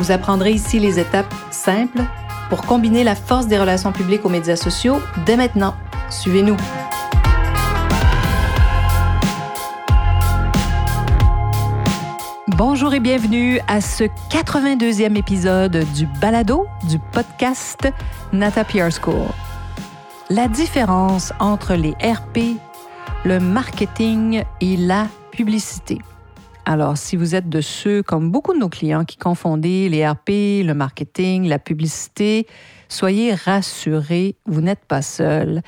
Vous apprendrez ici les étapes simples pour combiner la force des relations publiques aux médias sociaux dès maintenant. Suivez-nous. Bonjour et bienvenue à ce 82e épisode du balado du podcast Nata PR School. La différence entre les RP, le marketing et la publicité. Alors, si vous êtes de ceux, comme beaucoup de nos clients, qui confondent les RP, le marketing, la publicité, soyez rassurés, vous n'êtes pas seul.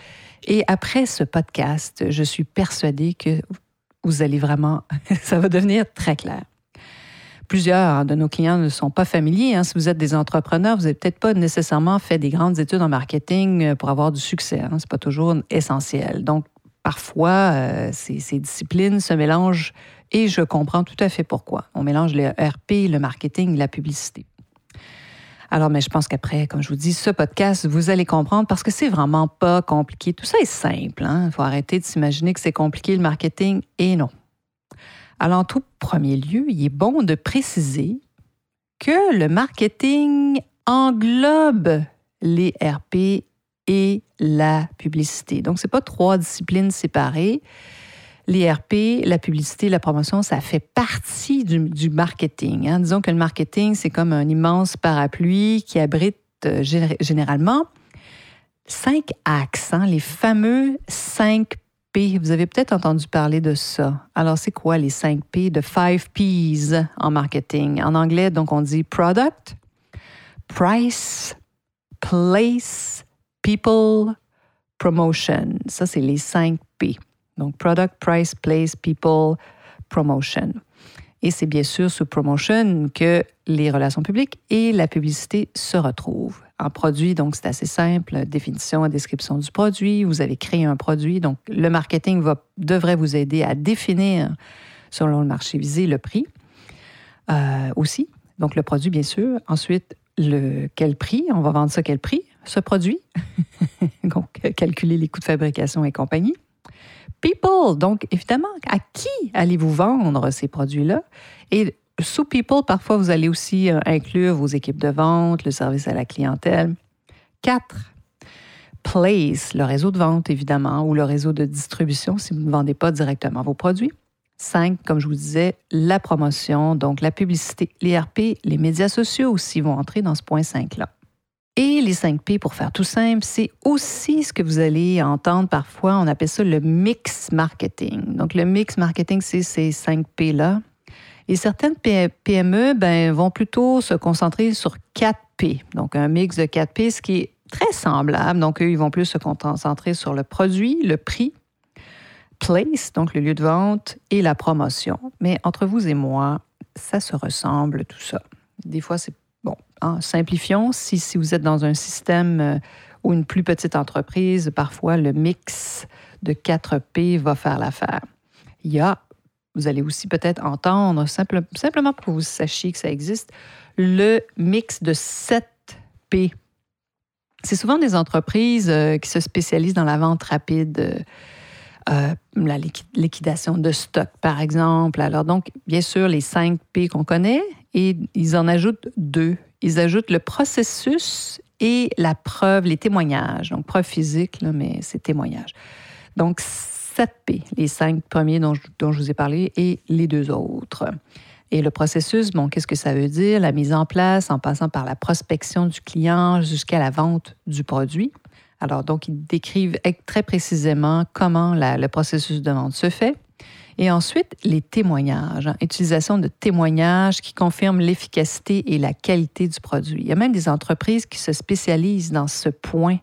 Et après ce podcast, je suis persuadée que vous allez vraiment, ça va devenir très clair. Plusieurs de nos clients ne sont pas familiers. Hein. Si vous êtes des entrepreneurs, vous n'avez peut-être pas nécessairement fait des grandes études en marketing euh, pour avoir du succès. Hein. Ce n'est pas toujours essentiel. Donc, parfois, euh, ces, ces, disciplines se mélangent et je comprends tout à fait pourquoi. On mélange le RP, le marketing, la publicité. Alors, mais je pense qu'après, comme je vous dis, ce podcast, vous allez comprendre parce que c'est vraiment pas compliqué. Tout ça est simple. Il hein. faut arrêter de s'imaginer que c'est compliqué le marketing et non. Alors, en tout premier lieu, il est bon de préciser que le marketing englobe les RP et la publicité. Donc, ce n'est pas trois disciplines séparées. L'IRP, la publicité, la promotion, ça fait partie du, marketing. Hein. Disons que le marketing, c'est comme un immense parapluie qui abrite euh, généralement cinq axes, hein, les fameux cinq vous avez peut-être entendu parler de ça. Alors, c'est quoi les 5 P? De 5 P's en marketing? En anglais, donc, on dit product, price, place, people, promotion. Ça, c'est les 5 P. Donc, product, price, place, people, promotion. Et c'est bien sûr sous promotion que les relations publiques et la publicité se retrouvent. En produit, donc c'est assez simple, définition et description du produit. Vous avez créé un produit, donc le marketing va, devrait vous aider à définir, selon le marché visé, le prix euh, aussi. Donc le produit, bien sûr. Ensuite, le, quel prix, on va vendre ça quel prix, ce produit? donc calculer les coûts de fabrication et compagnie people. Donc, évidemment, à qui allez-vous vendre ces produits-là? Et sous people, parfois, vous allez aussi euh, inclure vos équipes de vente, le service à la clientèle. Quatre, place, le réseau de vente, évidemment, ou le réseau de distribution si vous ne vendez pas directement vos produits. Cinq, comme je vous disais, la promotion, donc la publicité, les RP, les médias sociaux aussi vont entrer dans ce point 5-là. Et les 5 P, pour faire tout simple, c'est aussi ce que vous allez entendre parfois, on appelle ça le mix marketing. Donc, le mix marketing, c'est ces 5 P-là. Et certaines PME ben, vont plutôt se concentrer sur 4 P. Donc, un mix de 4 P, ce qui est très semblable. Donc, eux, ils vont plus se concentrer sur le produit, le prix, place, donc le lieu de vente, et la promotion. Mais entre vous et moi, ça se ressemble, tout ça. Des fois, c'est en simplifions, si, vous êtes dans un système euh, ou une plus petite entreprise, parfois le mix de 4 P va faire l'affaire. Il y a, vous allez aussi peut-être entendre, simplement pour que vous sachiez que ça existe, le mix de 7 P. C'est souvent des entreprises euh, qui se spécialisent dans la vente rapide. Euh, la liquidation de stock, par exemple. Alors, donc, bien sûr, les 5 P qu'on connaît, et ils en ajoutent deux. Ils ajoutent le processus et la preuve, les témoignages. Donc, preuve physique, là, mais c'est témoignage. Donc, 7P, les cinq premiers dont je, dont je vous ai parlé, et les deux autres. Et le processus, bon, qu'est-ce que ça veut dire? La mise en place en passant par la prospection du client jusqu'à la vente du produit. Alors, donc, ils décrivent très précisément comment le processus de vente se fait. Et ensuite, les témoignages. Hein. Utilisation de témoignages qui confirment l'efficacité et la qualité du produit. Il y a même des entreprises qui se spécialisent dans ce point.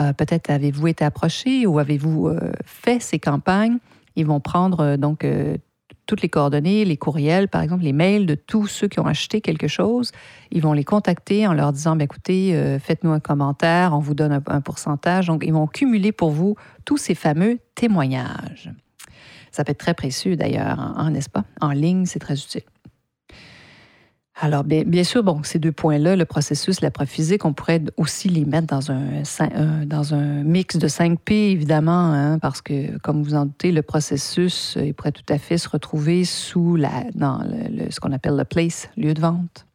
Euh, peut-être avez-vous été approché ou avez-vous euh, fait ces campagnes. Ils vont prendre euh, donc toutes les coordonnées, les courriels, par exemple, les mails de tous ceux qui ont acheté quelque chose. Ils vont les contacter en leur disant, ben, écoutez, euh, faites-nous un commentaire, on vous donne un, pourcentage. Donc, ils vont cumuler pour vous tous ces fameux témoignages. Ça peut être très précieux d'ailleurs, hein, n'est-ce pas? En ligne, c'est très utile. Alors, bien, sûr, bon, ces deux points-là, le processus, la physique, on pourrait aussi les mettre dans un, dans un mix de 5P, évidemment, hein, parce que, comme vous en doutez, le processus, il pourrait tout à fait se retrouver sous la, dans ce qu'on appelle le place, lieu de vente.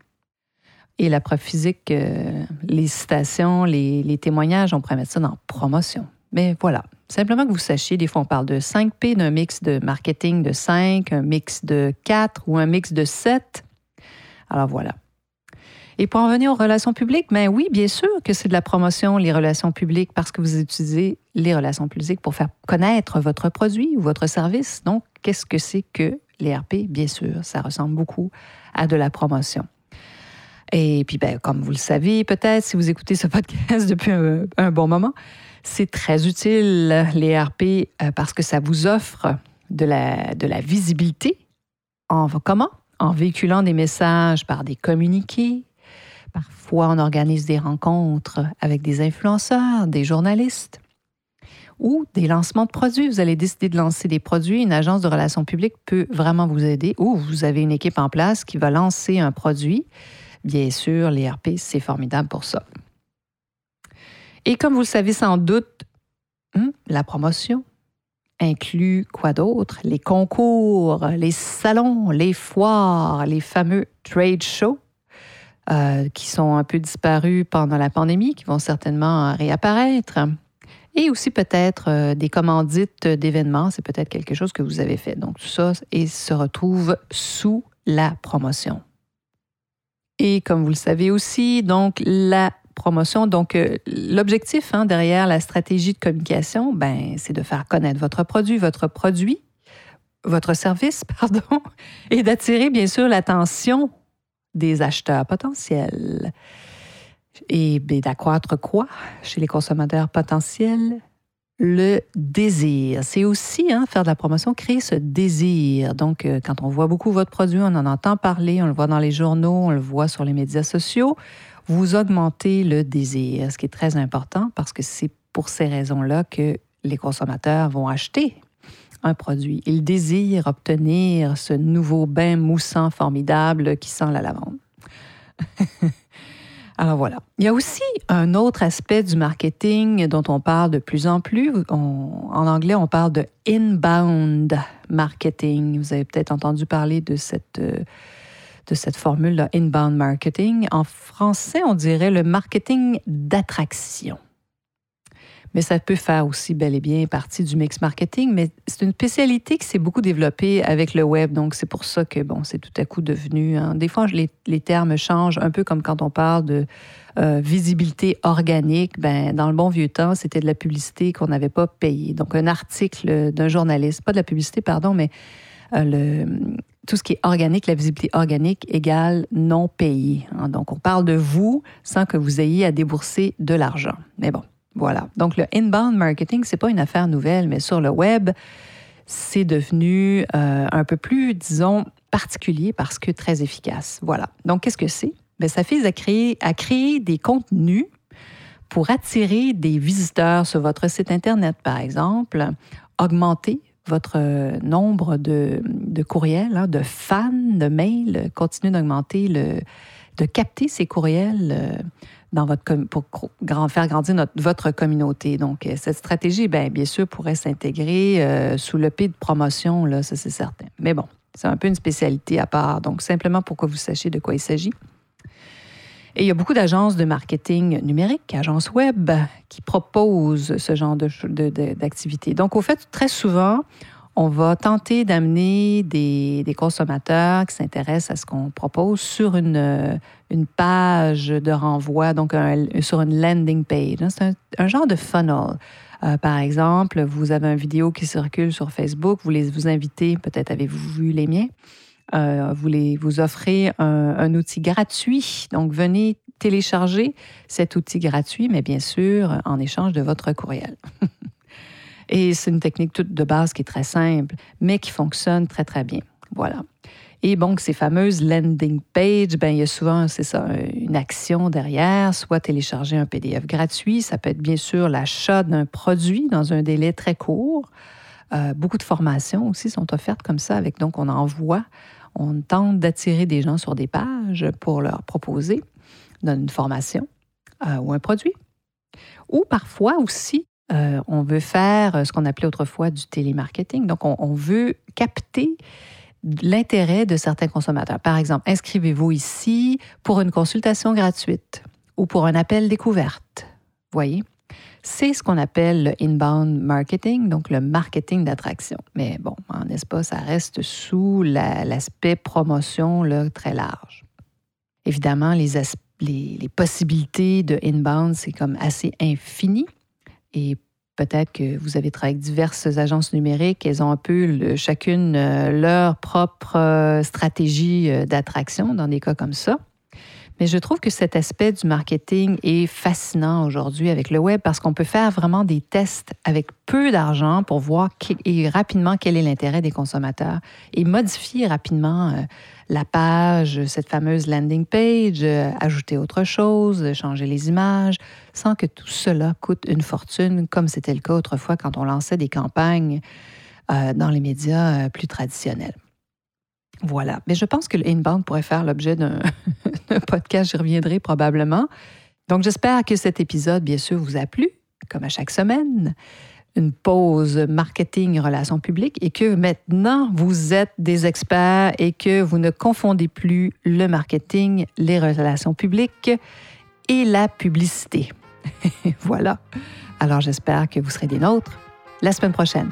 Et la physique, euh, les citations, les, les témoignages, on pourrait mettre ça dans promotion. Mais voilà, simplement que vous sachiez, des fois on parle de 5P, d'un mix de marketing de 5, un mix de 4 ou un mix de 7. Alors voilà. Et pour en venir aux relations publiques, ben oui, bien sûr que c'est de la promotion, les relations publiques, parce que vous utilisez les relations publiques pour faire connaître votre produit ou votre service. Donc, qu'est-ce que c'est que l'ERP? Bien sûr, ça ressemble beaucoup à de la promotion. Et puis, ben, comme vous le savez, peut-être, si vous écoutez ce podcast depuis un, bon moment, c'est très utile, l'ERP, euh, parce que ça vous offre de la, de la visibilité. En, comment? En véhiculant des messages par des communiqués. Parfois, on organise des rencontres avec des influenceurs, des journalistes ou des lancements de produits. Vous allez décider de lancer des produits. Une agence de relations publiques peut vraiment vous aider ou vous avez une équipe en place qui va lancer un produit. Bien sûr, l'ERP, c'est formidable pour ça. Et comme vous le savez sans doute, hmm, la promotion, inclut quoi d'autre? Les concours, les salons, les foires, les fameux trade shows euh, qui sont un peu disparus pendant la pandémie, qui vont certainement réapparaître. Et aussi peut-être euh, des commandites d'événements, c'est peut-être quelque chose que vous avez fait. Donc tout ça se retrouve sous la promotion. Et comme vous le savez aussi, donc la promotion. Donc, euh, l'objectif hein, derrière la stratégie de communication, ben, c'est de faire connaître votre produit, votre produit, votre service, pardon, et d'attirer bien sûr l'attention des acheteurs potentiels. Et ben, d'accroître quoi chez les consommateurs potentiels? Le désir. C'est aussi hein, faire de la promotion, créer ce désir. Donc, euh, quand on voit beaucoup votre produit, on en entend parler, on le voit dans les journaux, on le voit sur les médias sociaux, vous augmentez le désir, ce qui est très important parce que c'est pour ces raisons-là que les consommateurs vont acheter un produit. Ils désirent obtenir ce nouveau bain moussant formidable qui sent la lavande. Alors voilà. Il y a aussi un autre aspect du marketing dont on parle de plus en plus. en anglais, on parle de inbound marketing. Vous avez peut-être entendu parler de cette, euh, de cette formule inbound marketing. En français, on dirait le marketing d'attraction. Mais ça peut faire aussi bel et bien partie du mix marketing, mais c'est une spécialité qui s'est beaucoup développée avec le web. Donc, c'est pour ça que, bon, c'est tout à coup devenu. Hein, des fois, les, les, termes changent, un peu comme quand on parle de euh, visibilité organique. Ben, dans le bon vieux temps, c'était de la publicité qu'on n'avait pas payée. Donc, un article d'un journaliste, pas de la publicité, pardon, mais le, tout ce qui est organique, la visibilité organique égale non payé. Hein. Donc, on parle de vous sans que vous ayez à débourser de l'argent. Mais bon, voilà. Donc, le inbound marketing, c'est pas une affaire nouvelle, mais sur le web, c'est devenu euh, un peu plus, disons, particulier parce que très efficace. Voilà. Donc, qu'est-ce que c'est? Bien, ça fait à créer, à créer des contenus pour attirer des visiteurs sur votre site Internet, par exemple, augmenter votre euh, nombre de, courriels, hein, de fans, de mails, continue d'augmenter, de capter ces courriels euh, pour faire grandir votre communauté. Donc, euh, cette stratégie, bien, bien sûr, pourrait s'intégrer sous le P de promotion, là, ça c'est certain. Mais bon, c'est un peu une spécialité à part. Donc, simplement pour que vous sachiez de quoi il s'agit. Et il y a beaucoup d'agences de marketing numérique, agences web, qui proposent ce genre d'activité. Donc, au fait, très souvent, on va tenter d'amener des, consommateurs qui s'intéressent à ce qu'on propose sur une, une, page de renvoi, donc sur une landing page. C'est un, genre de funnel. Euh, par exemple, vous avez une vidéo qui circule sur Facebook, vous les vous invitez, peut-être avez-vous vu les miens, euh, vous, vous offrez un, outil gratuit. Donc, venez télécharger cet outil gratuit, mais bien sûr, en échange de votre courriel. Et c'est une technique toute de base qui est très simple, mais qui fonctionne très, très bien. Voilà. Et bon, ces fameuses landing pages, ben, il y a souvent, c'est ça, une action derrière, soit télécharger un PDF gratuit, ça peut être bien sûr l'achat d'un produit dans un délai très court. Euh, beaucoup de formations aussi sont offertes comme ça, avec donc on envoie, on tente d'attirer des gens sur des pages pour leur proposer une formation euh, ou un produit. Ou parfois aussi, euh, on veut faire ce qu'on appelait autrefois du télémarketing. Donc, on veut capter l'intérêt de certains consommateurs. Par exemple, inscrivez-vous ici pour une consultation gratuite ou pour un appel découverte. Voyez? C'est ce qu'on appelle le inbound marketing, donc le marketing d'attraction. Mais bon, n'est-ce pas, ça reste sous l'aspect promotion là, très large. Évidemment, les, les, les possibilités de inbound, c'est comme assez infini. Et Peut-être que vous avez travaillé avec diverses agences numériques, elles ont un peu chacune euh, leur propre euh, stratégie euh, d'attraction dans des cas comme ça. Mais je trouve que cet aspect du marketing est fascinant aujourd'hui avec le web parce qu'on peut faire vraiment des tests avec peu d'argent pour voir rapidement quel est l'intérêt des consommateurs et modifier rapidement la page, cette fameuse landing page, euh, ajouter autre chose, changer les images, sans que tout cela coûte une fortune, comme c'était le cas autrefois quand on lançait des campagnes euh, dans les médias euh, plus traditionnels. Voilà. Mais je pense que le inbound pourrait faire l'objet d'un podcast, j'y reviendrai probablement. Donc, j'espère que cet épisode, bien sûr, vous a plu, comme à chaque semaine une pause marketing relations publiques et que maintenant vous êtes des experts et que vous ne confondez plus le marketing, les relations publiques et la publicité. voilà. Alors j'espère que vous serez des nôtres la semaine prochaine.